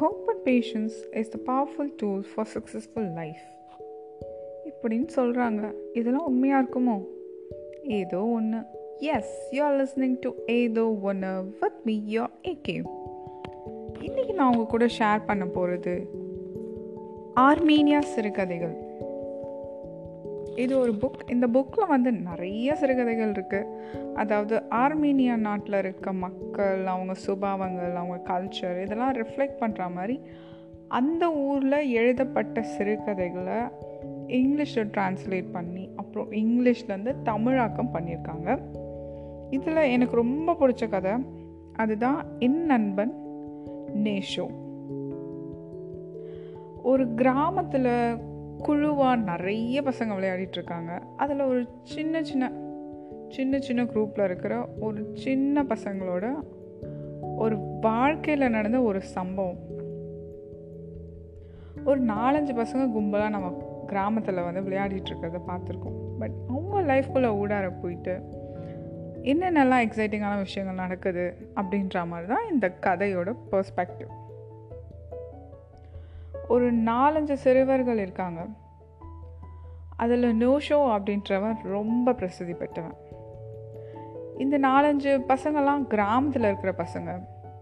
Hope and patience is the powerful tool for successful life இப்படின்னு சொல்கிறாங்க இதெல்லாம் உண்மையாக இருக்குமோ? ஏதோ ஒன்று as you are listening to ஏதோ ஒன்று வித் மீ யோர் ஏகே இன்றைக்கி நான் உங்கள் கூட ஷேர் பண்ண போகிறது ஆர்மீனியா சிறுகதைகள். இது ஒரு புக் இந்த புக்கில் வந்து நிறைய சிறுகதைகள் இருக்குது அதாவது ஆர்மீனியா நாட்டில் இருக்க மக்கள் அவங்க சுபாவங்கள் அவங்க கல்ச்சர் இதெல்லாம் ரிஃப்ளெக்ட் பண்ணுற மாதிரி அந்த ஊரில் எழுதப்பட்ட சிறுகதைகளை இங்கிலீஷில் ட்ரான்ஸ்லேட் பண்ணி அப்புறம் இங்கிலீஷ்லேருந்து தமிழாக்கம் பண்ணியிருக்காங்க. இதில் எனக்கு ரொம்ப பிடிச்ச கதை அதுதான் என் நண்பன் நேஷோ. ஒரு கிராமத்தில் குழுவாக நிறைய பசங்க விளையாடிட்டுருக்காங்க அதில் ஒரு சின்ன சின்ன சின்ன சின்ன குரூப்பில் இருக்கிற ஒரு சின்ன பசங்களோட ஒரு வாழ்க்கையில் நடந்த ஒரு சம்பவம். ஒரு நாலஞ்சு பசங்க கும்பலாக நம்ம கிராமத்தில் வந்து விளையாடிட்டு இருக்கிறத பார்த்துருக்கோம். பட் அவங்க லைஃப்குள்ளே ஊடார போயிட்டு என்னென்னலாம் எக்ஸைட்டிங்கான விஷயங்கள் நடக்குது அப்படின்ற மாதிரி தான் இந்த கதையோட பர்ஸ்பெக்டிவ் ஒரு நாலஞ்சு சிறுவர்கள் இருக்காங்க. அதில் நோஷோ அப்படின்றவன் ரொம்ப பிரசித்தி பெற்றவன். இந்த நாலஞ்சு பசங்கள்லாம் கிராமத்தில் இருக்கிற பசங்க.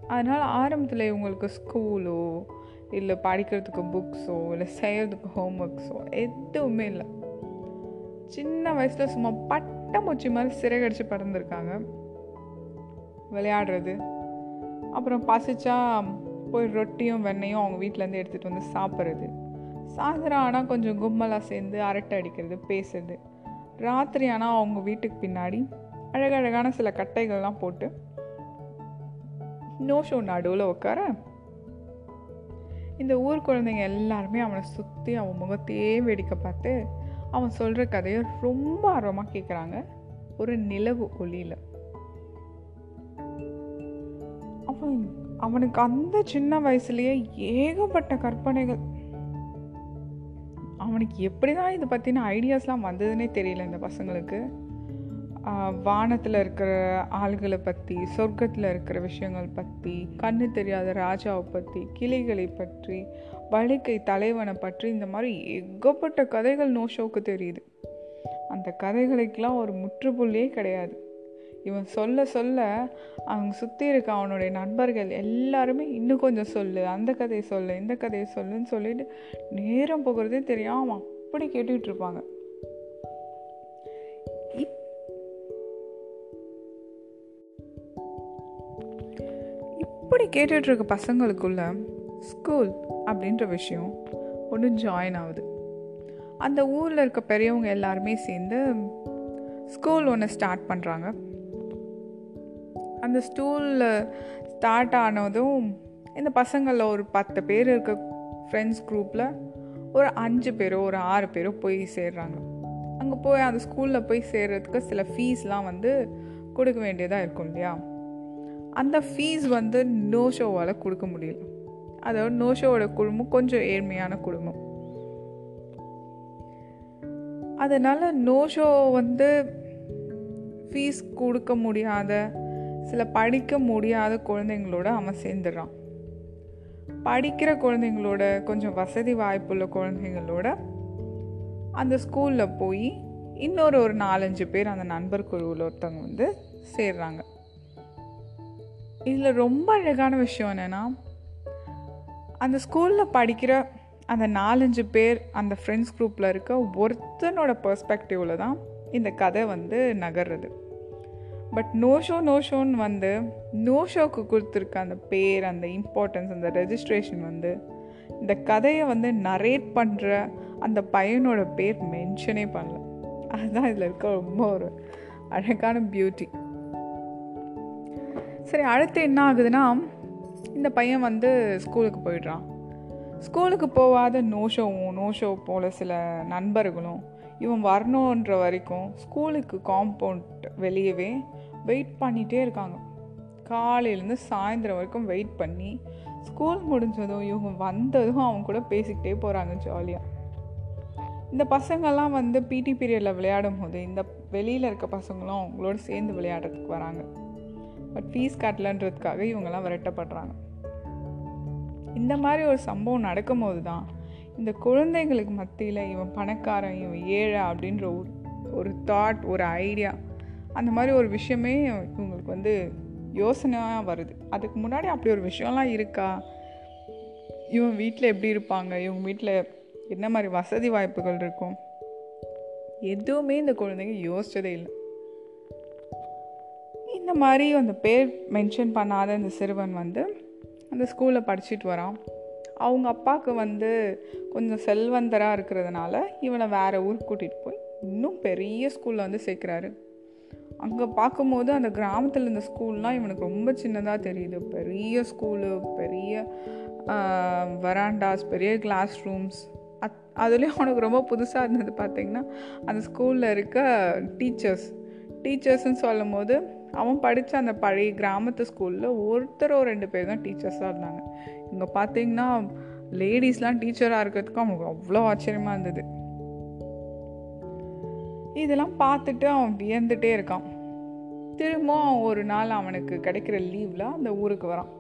அதனால் ஆரம்பத்தில் இவங்களுக்கு ஸ்கூலோ இல்லை படிக்கிறதுக்கு புக்ஸோ இல்லை செய்கிறதுக்கு ஹோம் ஒர்க்ஸோ எதுவுமே இல்லை. சின்ன வயசில் சும்மா பட்டம்பூச்சி மாதிரி சிறகடிச்சு பறந்துருக்காங்க. விளையாடுறது. அப்புறம் பசிச்சா போய் ரொட்டியும் வெண்ணையும் அவங்க வீட்டிலேருந்து எடுத்துகிட்டு வந்து சாப்பிட்றது. சாயந்தரம் ஆனால் கொஞ்சம் கும்மலாக சேர்ந்து அரட்டை அடிக்கிறது பேசுறது. ராத்திரி ஆனால் அவங்க வீட்டுக்கு பின்னாடி அழகழகான சில கட்டைகள்லாம் போட்டு நோ ஷோ நடுவில் உட்கார இந்த ஊர் குழந்தைங்க எல்லாருமே அவனை சுற்றி அவன் முகத்தையே வேடிக்கை பார்த்து அவன் சொல்கிற கதையை ரொம்ப ஆர்வமாக கேட்குறாங்க ஒரு நிலவு ஒளியில். அவன் அவனுக்கு அந்த சின்ன வயசுலேயே ஏகப்பட்ட கற்பனைகள். அவனுக்கு எப்படி தான் இதை பற்றின ஐடியாஸ்லாம் வந்ததுன்னே தெரியல இந்த பசங்களுக்கு. வானத்தில் இருக்கிற ஆள்களை பற்றி சொர்க்கத்தில் இருக்கிற விஷயங்கள் பற்றி கண்ணு தெரியாத ராஜாவை பற்றி கிளிகளை பற்றி வழுக்கை தலைவனை பற்றி இந்த மாதிரி ஏகப்பட்ட கதைகள் நோஷோக்கு தெரியுது. அந்த கதைகளுக்கெல்லாம் ஒரு முற்றுப்புள்ளியே கிடையாது. இவன் சொல்ல சொல்ல அவங்க சுற்றி இருக்க அவனுடைய நண்பர்கள் எல்லாருமே இன்னும் கொஞ்சம் சொல்லு அந்த கதையை சொல்லு இந்த கதையை சொல்லுன்னு சொல்லிட்டு நேரம் போகிறதே தெரியாமல் அப்படி கேட்டுக்கிட்டு இருப்பாங்க. இப்படி கேட்டுட்ருக்க பசங்களுக்குள்ள ஸ்கூல் அப்படின்ற விஷயம் ஒன்று ஜாயின் ஆகுது. அந்த ஊரில் இருக்க பெரியவங்க எல்லாருமே சேர்ந்து ஸ்கூல் ஒன்று ஸ்டார்ட் பண்ணுறாங்க அந்த ஸ்டூலில் ஸ்டார்ட் ஆனதும் இந்த பசங்களில் ஒரு பத்து பேர் இருக்க ஃப்ரெண்ட்ஸ் குரூப்பில் ஒரு அஞ்சு பேரோ ஒரு ஆறு பேரோ போய் சேர்றாங்க. அங்கே போய் அந்த ஸ்கூலில் போய் சேர்கிறதுக்கு சில ஃபீஸ்லாம் வந்து கொடுக்க வேண்டியதாக இருக்கும் இல்லையா? அந்த ஃபீஸ் வந்து நோ ஷோவால் கொடுக்க முடியல. அதாவது நோ ஷோவோட குடும்பம் கொஞ்சம் ஏழ்மையான குடும்பம் அதனால் நோ ஷோ வந்து ஃபீஸ் கொடுக்க முடியாத சில படிக்க முடியாத குழந்தைங்களோட அவன் சேர்ந்துடுறான். படிக்கிற குழந்தைங்களோட கொஞ்சம் வசதி வாய்ப்புள்ள குழந்தைங்களோட அந்த ஸ்கூலில் போய் இன்னொரு ஒரு நாலஞ்சு பேர் அந்த நண்பர் குழுவில் ஒருத்தவங்க வந்து சேர்றாங்க. இதில் ரொம்ப அழகான விஷயம் என்னென்னா அந்த ஸ்கூலில் படிக்கிற அந்த நாலஞ்சு பேர் அந்த ஃப்ரெண்ட்ஸ் குரூப்பில் இருக்க ஒருத்தனோட பர்ஸ்பெக்டிவில் தான் இந்த கதை வந்து நகர்றது. பட் நோ ஷோ நோ ஷோன்னு வந்து நோ ஷோக்கு கொடுத்துருக்க அந்த பேர் அந்த இம்பார்ட்டன்ஸ் அந்த ரெஜிஸ்ட்ரேஷன் வந்து இந்த கதையை வந்து நரேட் பண்ணுற அந்த பையனோட பேர் மென்ஷனே பண்ணல. அதுதான் இதில் இருக்க ரொம்ப ஒரு அழகான பியூட்டி சரி அடுத்து என்ன ஆகுதுன்னா இந்த பையன் வந்து ஸ்கூலுக்கு போயிடுறான். ஸ்கூலுக்கு போகாத நோ ஷோவும் நோ ஷோ போல் சில நண்பர்களும் இவன் வரணுன்ற வரைக்கும் ஸ்கூலுக்கு காம்பவுண்ட் வெளியவே வெயிட் பண்ணிகிட்டே இருக்காங்க. காலையிலேருந்து சாயந்தரம் வரைக்கும் வெயிட் பண்ணி ஸ்கூல் முடிஞ்சதும் இவங்க வந்ததும் அவங்க கூட பேசிக்கிட்டே போகிறாங்க ஜாலியாக இந்த பசங்கள்லாம் வந்து பிடி பீரியடில் விளையாடும் போது இந்த வெளியில் இருக்க பசங்களும் அவங்களோட சேர்ந்து விளையாடுறதுக்கு வராங்க. பட் ஃபீஸ் கட்டலன்றதுக்காக இவங்கெல்லாம் விரட்டப்படுறாங்க. இந்த மாதிரி ஒரு சம்பவம் நடக்கும்போது தான் இந்த குழந்தைங்களுக்கு மத்தியில் இவன் பணக்காரன் இவன் ஏழை அப்படின்ற ஒரு ஒரு தாட் ஒரு ஐடியா அந்த மாதிரி ஒரு விஷயமே இவங்களுக்கு வந்து யோசனையாக வருது. அதுக்கு முன்னாடி அப்படி ஒரு விஷயம்லாம் இருக்கா? இவன் வீட்டில் எப்படி இருப்பாங்க? இவங்க வீட்டில் என்ன மாதிரி வசதி வாய்ப்புகள் இருக்கும்? எதுவுமே இந்த குழந்தைங்க யோசிச்சதே இல்லை. இந்த மாதிரி அந்த பேர் மென்ஷன் பண்ணாத இந்த சிறுவன் வந்து அந்த ஸ்கூலில் படிச்சுட்டு வரான். அவங்க அப்பாவுக்கு வந்து கொஞ்சம் செல்வந்தராக இருக்கிறதுனால இவனை வேறு ஊருக்கு கூட்டிகிட்டு போய் இன்னும் பெரிய ஸ்கூலில் வந்து சேர்க்குறாரு. அங்கே பார்க்கும்போது அந்த கிராமத்தில் இருந்த ஸ்கூல்லாம் இவனுக்கு ரொம்ப சின்னதாக தெரியுது. பெரிய ஸ்கூலு பெரிய வராண்டாஸ் பெரிய கிளாஸ் ரூம்ஸ் அத் அதுலேயும் அவனுக்கு ரொம்ப புதுசாக இருந்தது பார்த்திங்கன்னா அந்த ஸ்கூலில் இருக்க டீச்சர்ஸ் டீச்சர்ஸ்ன்னு சொல்லும் போது அவன் படித்த அந்த பழைய கிராமத்து ஸ்கூலில் ஒருத்தரோ ரெண்டு பேர் தான் டீச்சர்ஸாக இருந்தாங்க. இங்கே பார்த்தீங்கன்னா லேடிஸ்லாம் டீச்சராக இருக்கிறதுக்கு அவனுக்கு அவ்வளோ ஆச்சரியமாக இருந்தது. இதெல்லாம் பார்த்துட்டு அவன் வியந்துட்டே இருக்கான். திரும்பவும் ஒரு நாள் அவனுக்கு கிடைக்கிற லீவில் அந்த ஊருக்கு வரான்.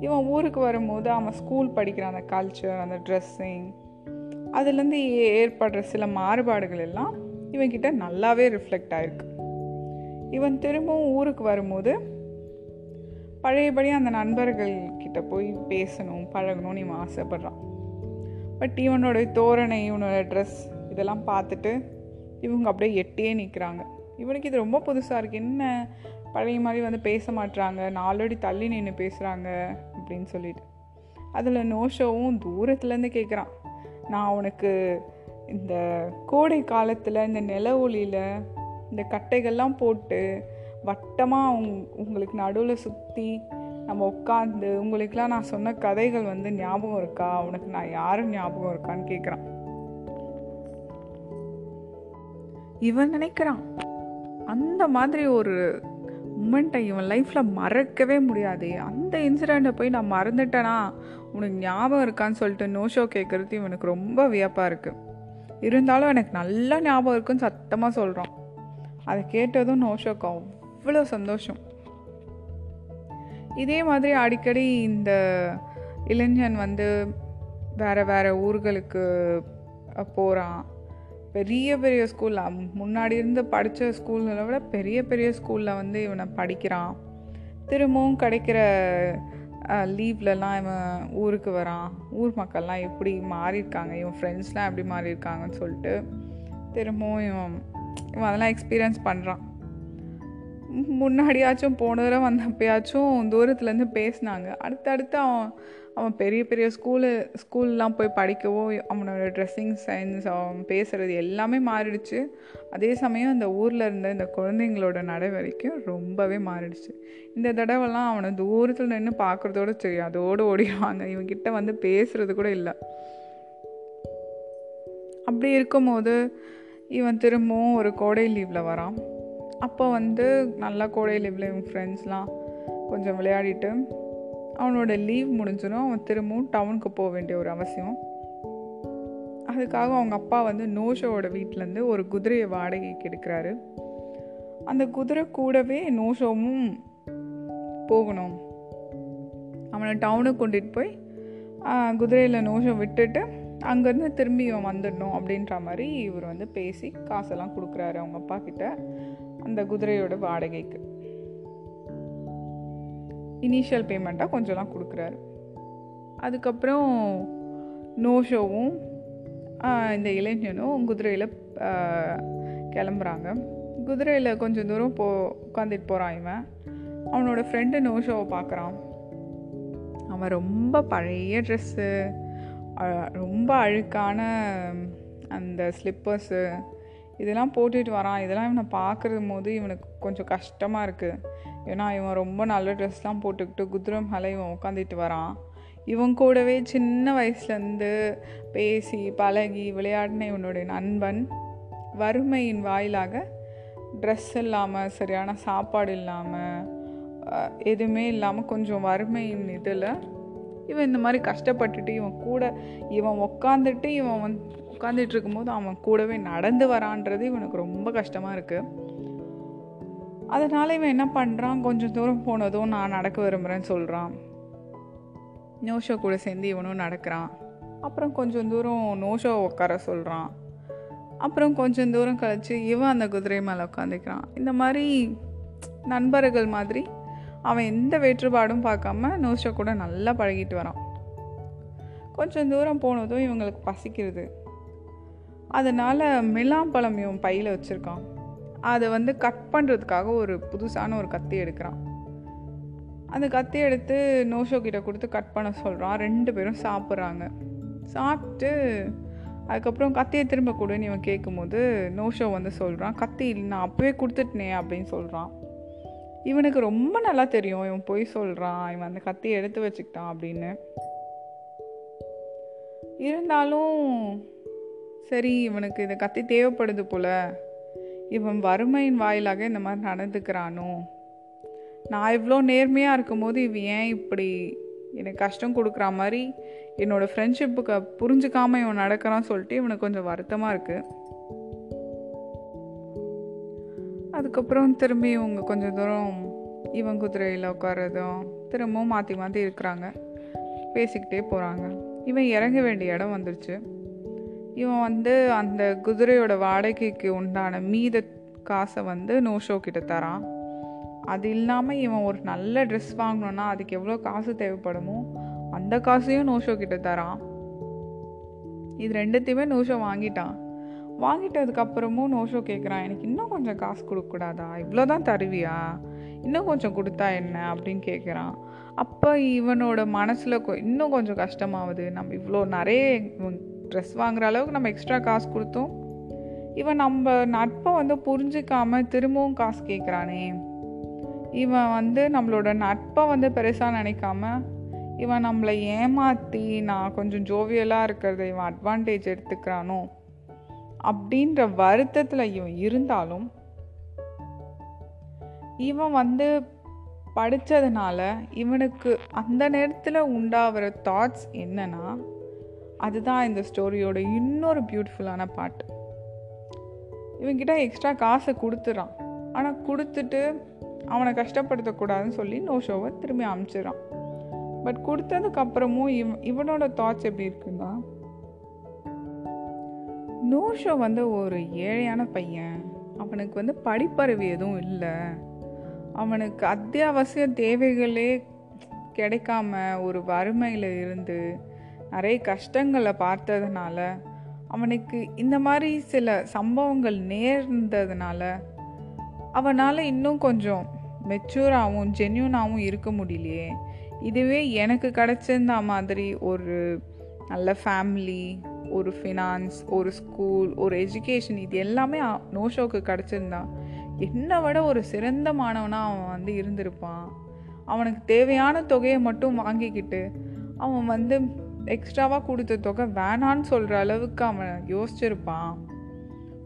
இவன் ஊருக்கு வரும்போது அவன் ஸ்கூல் படிக்கிற அந்த கல்ச்சர் அந்த ட்ரெஸ்ஸிங் அதுலேருந்து ஏற்படுற சில மாறுபாடுகள் எல்லாம் இவன்கிட்ட நல்லாவே ரிஃப்ளெக்ட் ஆயிருக்கு. இவன் திரும்பவும் ஊருக்கு வரும்போது பழையபடி அந்த நண்பர்கள் கிட்ட போய் பேசணும் பழகணும்னு இவன் ஆசைப்படுறான். பட் இவனோட தோரணை இவனோட ட்ரெஸ் இதெல்லாம் பார்த்துட்டு இவங்க அப்படியே எட்டியே நிற்கிறாங்க இவனுக்கு இது ரொம்ப புதுசாக இருக்குது என்ன பழைய மாதிரி வந்து பேச மாட்டுறாங்க நாலடி தள்ளி நின்று பேசுகிறாங்க அப்படின்னு சொல்லிட்டு. அதில் நோஷோவும் தூரத்துலேருந்து கேட்குறான் நான் உனக்கு இந்த கோடை காலத்தில் இந்த நில ஒளியில் இந்த கட்டைகள்லாம் போட்டு வட்டமாக உங் உங்களுக்கு நடுவில் சுற்றி நம்ம உட்காந்து உங்களுக்கெலாம் நான் சொன்ன கதைகள் வந்து ஞாபகம் இருக்கா? உனக்கு நான் யாரும் ஞாபகம் இருக்கான்னு கேட்குறான் இவன் நினைக்கிறான் அந்த மாதிரி ஒரு மூமெண்ட்டை இவன் லைஃப்பில் மறக்கவே முடியாது. அந்த இன்சிடெண்ட்டை போய் நான் மறந்துட்டேனா? உனக்கு ஞாபகம் இருக்கான்னு சொல்லிட்டு நோஷோ கேட்குறது இவனுக்கு ரொம்ப வியப்பாக இருக்குது இருந்தாலும் எனக்கு நல்லா ஞாபகம் இருக்குன்னு சத்தமாக சொல்கிறான் அதை கேட்டதும் நோஷோக்கு அவ்வளோ சந்தோஷம். இதே மாதிரி அடிக்கடி இந்த இளைஞன் வந்து வேறு வேறு ஊர்களுக்கு போகிறான் பெரிய பெரிய ஸ்கூலில் முன்னாடி இருந்து படித்த ஸ்கூல்களை விட பெரிய பெரிய ஸ்கூலில் வந்து இவனை படிக்கிறான். திரும்பவும் கிடைக்கிற லீவ்லலாம் இவன் ஊருக்கு வரான். ஊர் மக்கள்லாம் எப்படி மாறியிருக்காங்க. இவன் ஃப்ரெண்ட்ஸ்லாம் எப்படி மாறியிருக்காங்கன்னு சொல்லிட்டு திரும்பவும் இவன் இவன் அதெல்லாம் எக்ஸ்பீரியன்ஸ் பண்ணுறான் முன்னாடியாச்சும் போன தடவை வந்தப்பயாச்சும் தூரத்துலேருந்து பேசினாங்க. அடுத்தடுத்து அவன் அவன் பெரிய பெரிய ஸ்கூலு ஸ்கூல்லாம் போய் படிக்கவோ அவனோட ட்ரெஸ்ஸிங் சென்ஸ் அவன் பேசுகிறது எல்லாமே மாறிடுச்சு. அதே சமயம் இந்த ஊரில் இருந்த இந்த குழந்தைங்களோட நடவடிக்கையும் ரொம்பவே மாறிடுச்சு. இந்த தடவைலாம் அவனை தூரத்தில் நின்று பார்க்குறதோட சரி அதோடு ஓடிடுவாங்க. இவங்கிட்ட வந்து பேசுகிறது கூட இல்லை. அப்படி இருக்கும்போது இவன் திரும்பவும் ஒரு கோடை லீவில் வரான். அப்போ வந்து நல்லா கோடை லீவில் இவன் ஃப்ரெண்ட்ஸ்லாம் கொஞ்சம் விளையாடிட்டு அவனோட லீவ் முடிஞ்சிடும் அவன் திரும்பவும் டவுனுக்கு போக வேண்டிய ஒரு அவசியம். அதுக்காக அவங்க அப்பா வந்து நோஷோவோட வீட்டிலேருந்து ஒரு குதிரையை வாடகைக்கு எடுக்கிறாரு. அந்த குதிரை கூடவே நோஷோவும் போகணும். அவனை டவுனுக்கு கொண்டுட்டு போய் குதிரையில் நோஷோ விட்டுட்டு அங்கேருந்து திரும்பி இவன் வந்துடணும் அப்படின்ற மாதிரி இவர் வந்து பேசி காசெல்லாம் கொடுக்குறாரு அவங்க அப்பா கிட்ட அந்த குதிரையோட வாடகைக்கு. இனிஷியல் பேமெண்ட்டாக கொஞ்சம்லாம் கொடுக்குறாரு. அதுக்கப்புறம் நோ ஷோவும் இந்த இளைஞனும் குதிரையில் கிளம்புறாங்க. குதிரையில் கொஞ்சம் தூரம் போ உட்காந்துட்டு போகிறான் இவன். அவனோட ஃப்ரெண்டு நோ ஷோவை பார்க்குறான். அவன் ரொம்ப பழைய ட்ரெஸ்ஸு ரொம்ப அழுக்கான அந்த ஸ்லிப்பர்ஸு இதெல்லாம் போட்டுட்டு வரான். இதெல்லாம் இவனை பார்க்குறது போது இவனுக்கு கொஞ்சம் கஷ்டமாக இருக்குது ஏன்னா இவன் ரொம்ப நல்ல ட்ரெஸ்லாம் போட்டுக்கிட்டு குதிரை மேலே இவன் உட்காந்துட்டு வரான். இவன் கூடவே சின்ன வயசுலேருந்து பேசி பழகி விளையாடின இவனுடைய நண்பன் வறுமையின் வாயிலாக ட்ரெஸ் இல்லாமல் சரியான சாப்பாடு இல்லாமல் எதுவுமே இல்லாமல் கொஞ்சம் வறுமையின் இதில் இவன் இந்த மாதிரி கஷ்டப்பட்டுட்டு இவன் கூட இவன் உக்காந்துட்டு இவன் வந்து உட்காந்துட்டு இருக்கும்போது அவன் கூடவே நடந்து வரான்றது இவனுக்கு ரொம்ப கஷ்டமாக இருக்குது அதனால் இவன் என்ன பண்ணுறான் கொஞ்சம் தூரம் போனதும் நான் நடக்க விரும்புகிறேன்னு சொல்கிறான் நோஷோ கூட சேர்ந்து இவனும் நடக்கிறான். அப்புறம் கொஞ்சம் தூரம் நோஷோ உட்கார சொல்கிறான் அப்புறம் கொஞ்சம் தூரம் கழித்து இவன் அந்த குதிரை மேலே உட்காந்துக்கிறான் இந்த மாதிரி நண்பர்கள் மாதிரி அவன் எந்த வேற்றுப்பாடும் பார்க்காம நோஷோ கூட நல்லா பழகிட்டு வரான். கொஞ்சம் தூரம் போனதும் இவங்களுக்கு பசிக்கிறது அதனால் மிலாம்பழம் இவன் பையில் வச்சுருக்கான். அதை வந்து கட் பண்ணுறதுக்காக ஒரு புதுசான ஒரு கத்தி எடுக்கிறான். அந்த கத்தி எடுத்து நோஷோ கிட்ட கொடுத்து கட் பண்ண சொல்கிறான் ரெண்டு பேரும் சாப்பிட்றாங்க. சாப்பிட்டு அதுக்கப்புறம் கத்தியை திரும்ப கொடுன்னு இவன் கேட்கும்போது நோஷோ வந்து சொல்கிறான் கத்தி நான் அப்போவே கொடுத்துட்டனே அப்படின்னு சொல்கிறான் இவனுக்கு ரொம்ப நல்லா தெரியும். இவன் பொய் சொல்கிறான் இவன் அந்த கத்தியை எடுத்து வச்சுக்கிட்டான் அப்படின்னு. இருந்தாலும் சரி இவனுக்கு இந்த கத்தி தேவைப்படுது போல. இவன் வறுமையின் வாயிலாக இந்த மாதிரி நடந்துக்கிறானோ? நான் இவ்வளோ நேர்மையாக இருக்கும்போது இவன் ஏன் இப்படி எனக்கு கஷ்டம் கொடுக்குற மாதிரி என்னோடய ஃப்ரெண்ட்ஷிப்புக்கு புரிஞ்சுக்காமல் இவன் நடக்கிறான்னு சொல்லிட்டு இவனுக்கு கொஞ்சம் வருத்தமாக இருக்குது அதுக்கப்புறம் திரும்பி இவங்க கொஞ்சம் தூரம் இவன் குதிரையில் உட்காரதும் திரும்பவும் மாற்றி மாற்றி இருக்கிறாங்க. பேசிக்கிட்டே போகிறாங்க இவன் இறங்க வேண்டிய இடம் வந்துருச்சு. இவன் வந்து அந்த குதிரையோட வாடகைக்கு உண்டான மீத காசை வந்து நோஷோ கிட்ட தரான். அது இல்லாமல் இவன் ஒரு நல்ல ட்ரெஸ் வாங்கணுன்னா அதுக்கு எவ்வளோ காசு தேவைப்படுமோ அந்த காசையும் நோஷோ கிட்ட தரான். இது ரெண்டுத்தையுமே நோஷோ வாங்கிட்டான். வாங்கிட்டதுக்கப்புறமும் நோஷோ கேட்குறான் எனக்கு இன்னும் கொஞ்சம் காசு கொடுக்கக்கூடாதா? இவ்வளோ தான் தருவியா? இன்னும் கொஞ்சம் கொடுத்தா என்ன? அப்படின்னு கேட்குறான் அப்போ இவனோட மனசில் இன்னும் கொஞ்சம் கஷ்டமாகுது நம்ம இவ்வளோ நிறைய ட்ரெஸ் வாங்குற அளவுக்கு நம்ம எக்ஸ்ட்ரா காசு கொடுத்தோம். இவன் நம்ம நட்பை வந்து புரிஞ்சிக்காம திரும்பவும் காசு கேட்குறானே இவன் வந்து நம்மளோட நட்பை வந்து பெருசாக நினைக்காம இவன் நம்மளை ஏமாற்றி நான் கொஞ்சம் ஜோவியலாக இருக்கிறத இவன் அட்வான்டேஜ் எடுத்துக்கிறானோ? அப்படின்ற வருத்தத்தில் இவன் இருந்தாலும் இவன் வந்து படித்ததுனால இவனுக்கு அந்த நேரத்தில் உண்டாகிற தாட்ஸ் என்னன்னா அதுதான் இந்த ஸ்டோரியோட இன்னொரு பியூட்டிஃபுல்லான பாட்டு இவன்கிட்ட எக்ஸ்ட்ரா காசை கொடுத்துறான். ஆனால் கொடுத்துட்டு அவனை கஷ்டப்படுத்தக்கூடாதுன்னு சொல்லி நோ ஷோவை திரும்பி அமுச்சிடறான். பட் கொடுத்ததுக்கப்புறமும் இவ் இவனோட தாட்ஸ் எப்படி இருக்குன்னா நோ ஷோ வந்து ஒரு ஏழையான பையன். அவனுக்கு வந்து படிப்பறிவு எதுவும் இல்லை. அவனுக்கு அத்தியாவசிய தேவைகளே கிடைக்காம ஒரு வறுமையில் இருந்து நிறைய கஷ்டங்களை பார்த்ததுனால அவனுக்கு இந்த மாதிரி சில சம்பவங்கள் நேர்ந்ததுனால அவனால் இன்னும் கொஞ்சம் மெச்சூராகவும் ஜென்யூனாகவும் இருக்க முடியலையே. இதுவே எனக்கு கிடச்சிருந்த மாதிரி ஒரு நல்ல ஃபேமிலி ஒரு ஃபினான்ஸ் ஒரு ஸ்கூல் ஒரு எஜுகேஷன் இது எல்லாமே நோஷோக்கு கிடச்சிருந்தான் என்னை விட ஒரு சிறந்த மாணவனாக அவன் வந்து இருந்திருப்பான். அவனுக்கு தேவையான தொகையை மட்டும் வாங்கிக்கிட்டு அவன் வந்து எக்ஸ்ட்ராவாக கொடுத்த தொகை வேணான்னு சொல்கிற அளவுக்கு அவன் யோசிச்சிருப்பான்.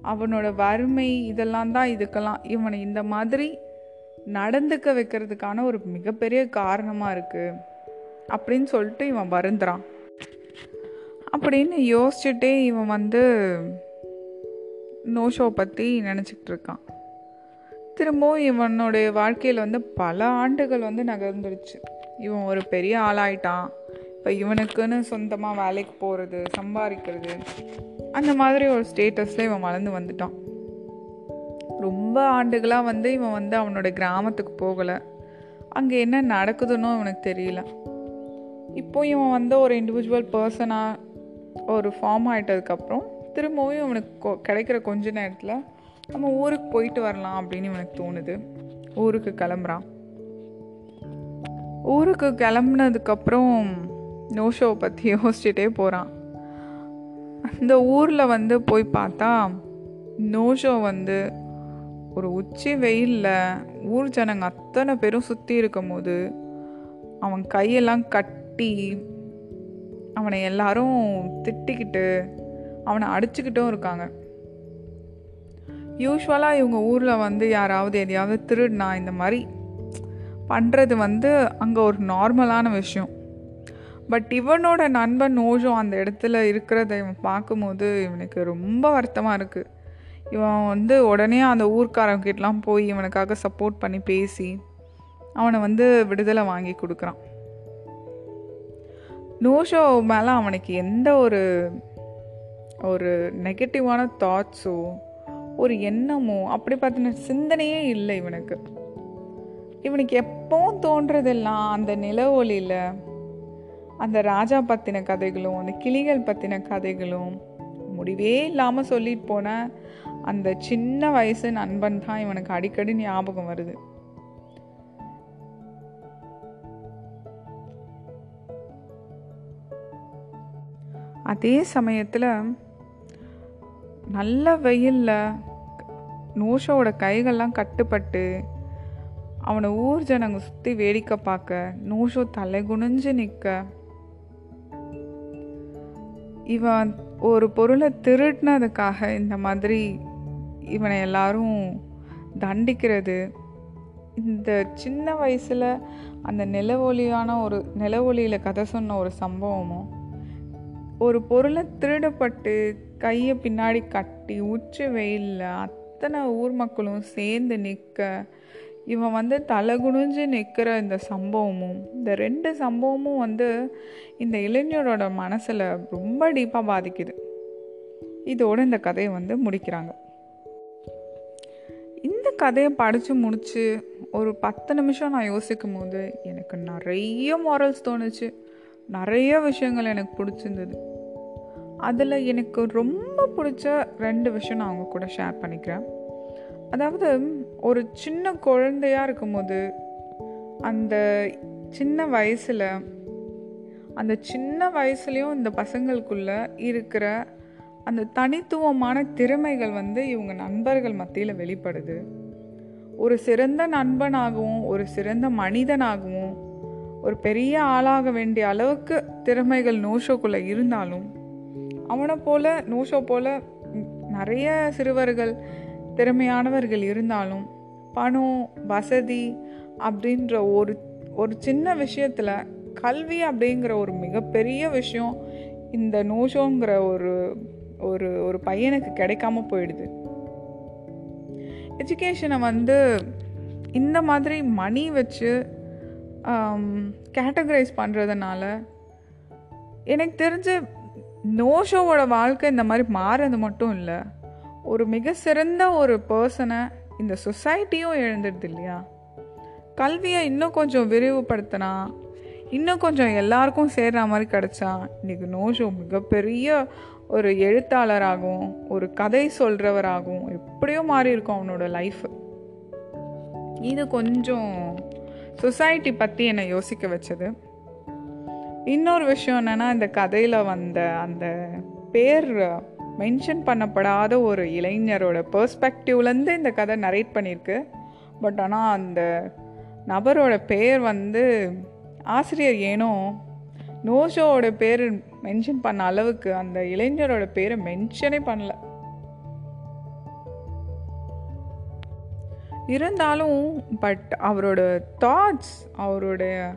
அவனோட வறுமை இதெல்லாம் தான் இதுக்கெல்லாம் இவனை இந்த மாதிரி நடந்துக்க வைக்கிறதுக்கான ஒரு மிகப்பெரிய காரணமாக இருக்குது அப்படின்னு சொல்லிட்டு இவன் வருந்துறான். அப்படின்னு யோசிச்சுட்டே இவன் வந்து நோஷோ பற்றி நினச்சிக்கிட்டு இருக்கான் திரும்பவும் இவனுடைய வாழ்க்கையில் வந்து பல ஆண்டுகள் வந்து நகர்ந்துருச்சு. இவன் ஒரு பெரிய ஆளாயிட்டான். இப்போ இவனுக்குன்னு சொந்தமாக வேலைக்கு போகிறது சம்பாதிக்கிறது அந்த மாதிரி ஒரு ஸ்டேட்டஸில் இவன் வளர்ந்து வந்துட்டான். ரொம்ப ஆண்டுகளாக வந்து இவன் வந்து அவனோட கிராமத்துக்கு போகலை. அங்கே என்ன நடக்குதுன்னு இவனுக்கு தெரியல. இப்போ இவன் வந்து ஒரு இண்டிவிஜுவல் பர்சனாக ஒரு ஃபார்ம் ஆகிட்டதுக்கப்புறம் திரும்பவும் இவனுக்கு கிடைக்கிற கொஞ்ச நேரத்தில் நம்ம ஊருக்கு போயிட்டு வரலாம் அப்படின்னு இவனுக்கு தோணுது. ஊருக்கு கிளம்புறான். ஊருக்கு கிளம்புனதுக்கப்புறம் நோஷோவை பற்றி யோசிச்சுட்டே போகிறான் அந்த ஊரில் வந்து போய் பார்த்தா நோஷோ வந்து ஒரு உச்சி வெயிலில் ஊர் ஜனங்க அத்தனை பேரும் சுற்றி இருக்கும் போது அவன் கையெல்லாம் கட்டி அவனை எல்லாரும் திட்டிக்கிட்டு அவனை அடிச்சுக்கிட்டும் இருக்காங்க. யூஸ்வலாக இவங்க ஊரில் வந்து யாராவது எதையாவது திருடினா இந்த மாதிரி பண்ணுறது வந்து அங்கே ஒரு நார்மலான விஷயம். பட் இவனோட நண்பன் நோஜோ அந்த இடத்துல இருக்கிறத இவன் பார்க்கும்போது இவனுக்கு ரொம்ப வருத்தமாக இருக்குது இவன் வந்து உடனே அந்த ஊர்க்காரங்கிட்டலாம் போய் இவனுக்காக சப்போர்ட் பண்ணி பேசி அவனை வந்து விடுதலை வாங்கி கொடுக்குறான். நோஷோ மேலே அவனுக்கு எந்த ஒரு ஒரு நெகட்டிவான தாட்ஸோ ஒரு எண்ணமோ அப்படி பார்த்தின சிந்தனையே இல்லை இவனுக்கு. இவனுக்கு எப்பவும் தோன்றதெல்லாம் அந்த நில ஒளியில் அந்த ராஜா பற்றின கதைகளும் அந்த கிளிகள் பற்றின கதைகளும் முடிவே இல்லாமல் சொல்லிட்டு போன அந்த சின்ன வயசு நண்பன் தான் இவனுக்கு அடிக்கடி ஞாபகம் வருது. அதே சமயத்தில் நல்ல வெயிலில் நோஷோட கைகள்லாம் கட்டுப்பட்டு அவனை ஊர் ஜனங்க சுற்றி வேடிக்கை பார்க்க நோஷோ தலை குனிஞ்சு நிற்க இவன் ஒரு பொருளை திருடினதுக்காக இந்த மாதிரி இவனை எல்லாரும் தண்டிக்கிறது. இந்த சின்ன வயசில் அந்த நிலவொலியான ஒரு நிலவொலியில் கதை சொன்ன ஒரு சம்பவமும் ஒரு பொருளை திருடப்பட்டு கையை பின்னாடி கட்டி உச்சி வெயிலில் அத்தனை ஊர் மக்களும் சேர்ந்து நிற்க இவன் வந்து தலை குனிஞ்சு நிற்கிற இந்த சம்பவமும் இந்த ரெண்டு சம்பவமும் வந்து இந்த இளைஞரோட மனசில் ரொம்ப டீப்பாக பாதிக்குது. இதோடு இந்த கதையை வந்து முடிக்கிறாங்க. இந்த கதையை படித்து முடித்து ஒரு பத்து நிமிஷம் நான் யோசிக்கும் போது எனக்கு நிறைய மாரல்ஸ் தோணுச்சு. நிறைய விஷயங்கள் எனக்கு பிடிச்சிருந்தது. அதில் எனக்கு ரொம்ப பிடிச்ச ரெண்டு விஷயம் நான் அவங்க கூட ஷேர் பண்ணிக்கிறேன். அதாவது ஒரு சின்ன குழந்தையாக இருக்கும்போது அந்த சின்ன வயசில் அந்த சின்ன வயசுலேயும் இந்த பசங்களுக்குள்ளே இருக்கிற அந்த தனித்துவமான திறமைகள் வந்து இவங்க நண்பர்கள் மத்தியில் வெளிப்படுது. ஒரு சிறந்த நண்பனாகவும் ஒரு சிறந்த மனிதனாகவும் ஒரு பெரிய ஆளாக வேண்டிய அளவுக்கு திறமைகள் நோஷோக்குள்ளே இருந்தாலும் அவனை போல நோஷோ போல நிறைய சிறுவர்கள் திறமையானவர்கள் இருந்தாலும் பணம் வசதி அப்படின்ற ஒரு ஒரு சின்ன விஷயத்தில் கல்வி அப்படிங்கிற ஒரு மிகப்பெரிய விஷயம் இந்த நோஷோங்கிற ஒரு ஒரு ஒரு பையனுக்கு கிடைக்காம போயிடுது. எஜுகேஷனை வந்து இந்த மாதிரி மணி வச்சு கேட்டகரைஸ் பண்ணுறதுனால எனக்கு தெரிஞ்ச நோஷோவோட வாழ்க்கை இந்த மாதிரி மாறது மட்டும் இல்லை. ஒரு மிக சிறந்த ஒரு பர்சனை இந்த சொசைட்டியும் எழுந்துடுது இல்லையா? கல்வியை இன்னும் கொஞ்சம் விரிவுபடுத்தினா இன்னும் கொஞ்சம் எல்லாருக்கும் சேர்ற மாதிரி கிடச்சா இன்றைக்கி நோஷோ மிகப்பெரிய ஒரு எழுத்தாளராகவும் ஒரு கதை சொல்கிறவராகவும் எப்படியோ மாறி இருக்கும் அவனோட லைஃப் இது கொஞ்சம் சொசைட்டி பற்றி என்னை யோசிக்க வச்சது. இன்னொரு விஷயம் என்னென்னா இந்த கதையில் வந்த அந்த பேர் மென்ஷன் பண்ணப்படாத ஒரு இளைஞரோட பர்ஸ்பெக்டிவ்லேருந்து இந்த கதை நரேட் பண்ணியிருக்கு. பட் ஆனால் அந்த நபரோட பேர் வந்து ஆசிரியர் ஏனோ நோஷோவோட பேர் மென்ஷன் பண்ண அளவுக்கு அந்த இளைஞரோட பேரை மென்ஷனே பண்ணல. இருந்தாலும் பட் அவரோட தாட்ஸ் அவருடைய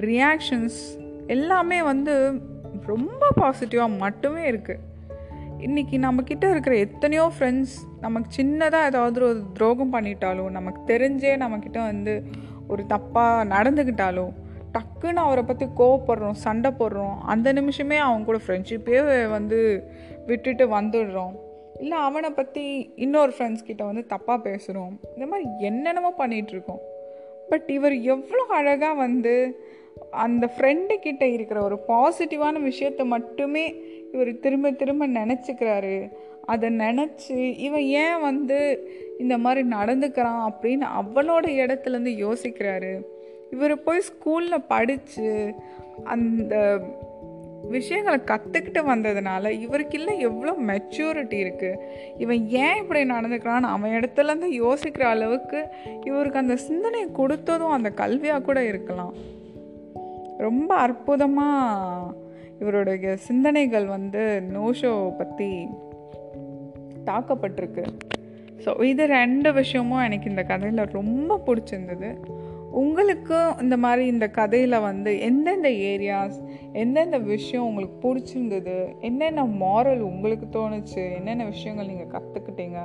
ரியாக்ஷன்ஸ் எல்லாமே வந்து ரொம்ப பாசிட்டிவாக மட்டுமே இருக்குது இன்றைக்கி நம்மக்கிட்ட இருக்கிற எத்தனையோ ஃப்ரெண்ட்ஸ் நமக்கு சின்னதாக ஏதாவது ஒரு துரோகம் பண்ணிட்டாலும் நமக்கு தெரிஞ்சே நம்மக்கிட்ட வந்து ஒரு தப்பாக நடந்துக்கிட்டாலும் டக்குன்னு அவரை பற்றி கோவப்படுறோம் சண்டை போடுறோம் அந்த நிமிஷமே அவங்க கூட ஃப்ரெண்ட்ஷிப்பே வந்து விட்டுட்டு வந்துடுறோம். இல்லை அவனை பற்றி இன்னொரு ஃப்ரெண்ட்ஸ் கிட்ட வந்து தப்பாக பேசுகிறோம் இந்த மாதிரி என்னென்னமோ பண்ணிகிட்ருக்கோம் பட் இவர் எவ்வளோ அழகாக வந்து அந்த ஃப்ரெண்டு கிட்ட இருக்கிற ஒரு பாசிட்டிவான விஷயத்தை மட்டுமே இவர் திரும்ப திரும்ப நினச்சிக்கிறாரு. அதை நினச்சி இவன் ஏன் வந்து இந்த மாதிரி நடந்துக்கிறான் அப்படின்னு அவளோட இடத்துலேருந்து யோசிக்கிறாரு. இவர் போய் ஸ்கூலில் படித்து அந்த விஷயங்களை கற்றுக்கிட்டு வந்ததுனால இவருக்கு இல்லை எவ்வளோ மெச்சூரிட்டி இருக்குது இவன் ஏன் இப்படி நடந்துக்கிறான்னு அவன் இடத்துலேருந்து யோசிக்கிற அளவுக்கு இவருக்கு அந்த சிந்தனையை கொடுத்ததும் அந்த கல்வியாக கூட இருக்கலாம். ரொம்ப அற்புதமாக இவருடைய சிந்தனைகள் வந்து நோஷோ பற்றி தாக்கப்பட்டிருக்கு. ஸோ இது ரெண்டு விஷயமும் எனக்கு இந்த கதையில் ரொம்ப பிடிச்சிருந்தது. உங்களுக்கும் இந்த மாதிரி இந்த கதையில் வந்து எந்தெந்த ஏரியாஸ் எந்தெந்த விஷயம் உங்களுக்கு பிடிச்சிருந்தது என்னென்ன மாரல் உங்களுக்கு தோணுச்சு என்னென்ன விஷயங்கள் நீங்கள் கற்றுக்கிட்டீங்க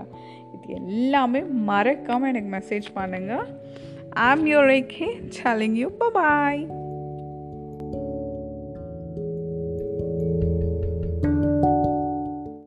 இது எல்லாமே மறக்காமல் எனக்கு மெசேஜ் பண்ணுங்கள் ஆம் யோர் கே சேலிங் யூ பாய்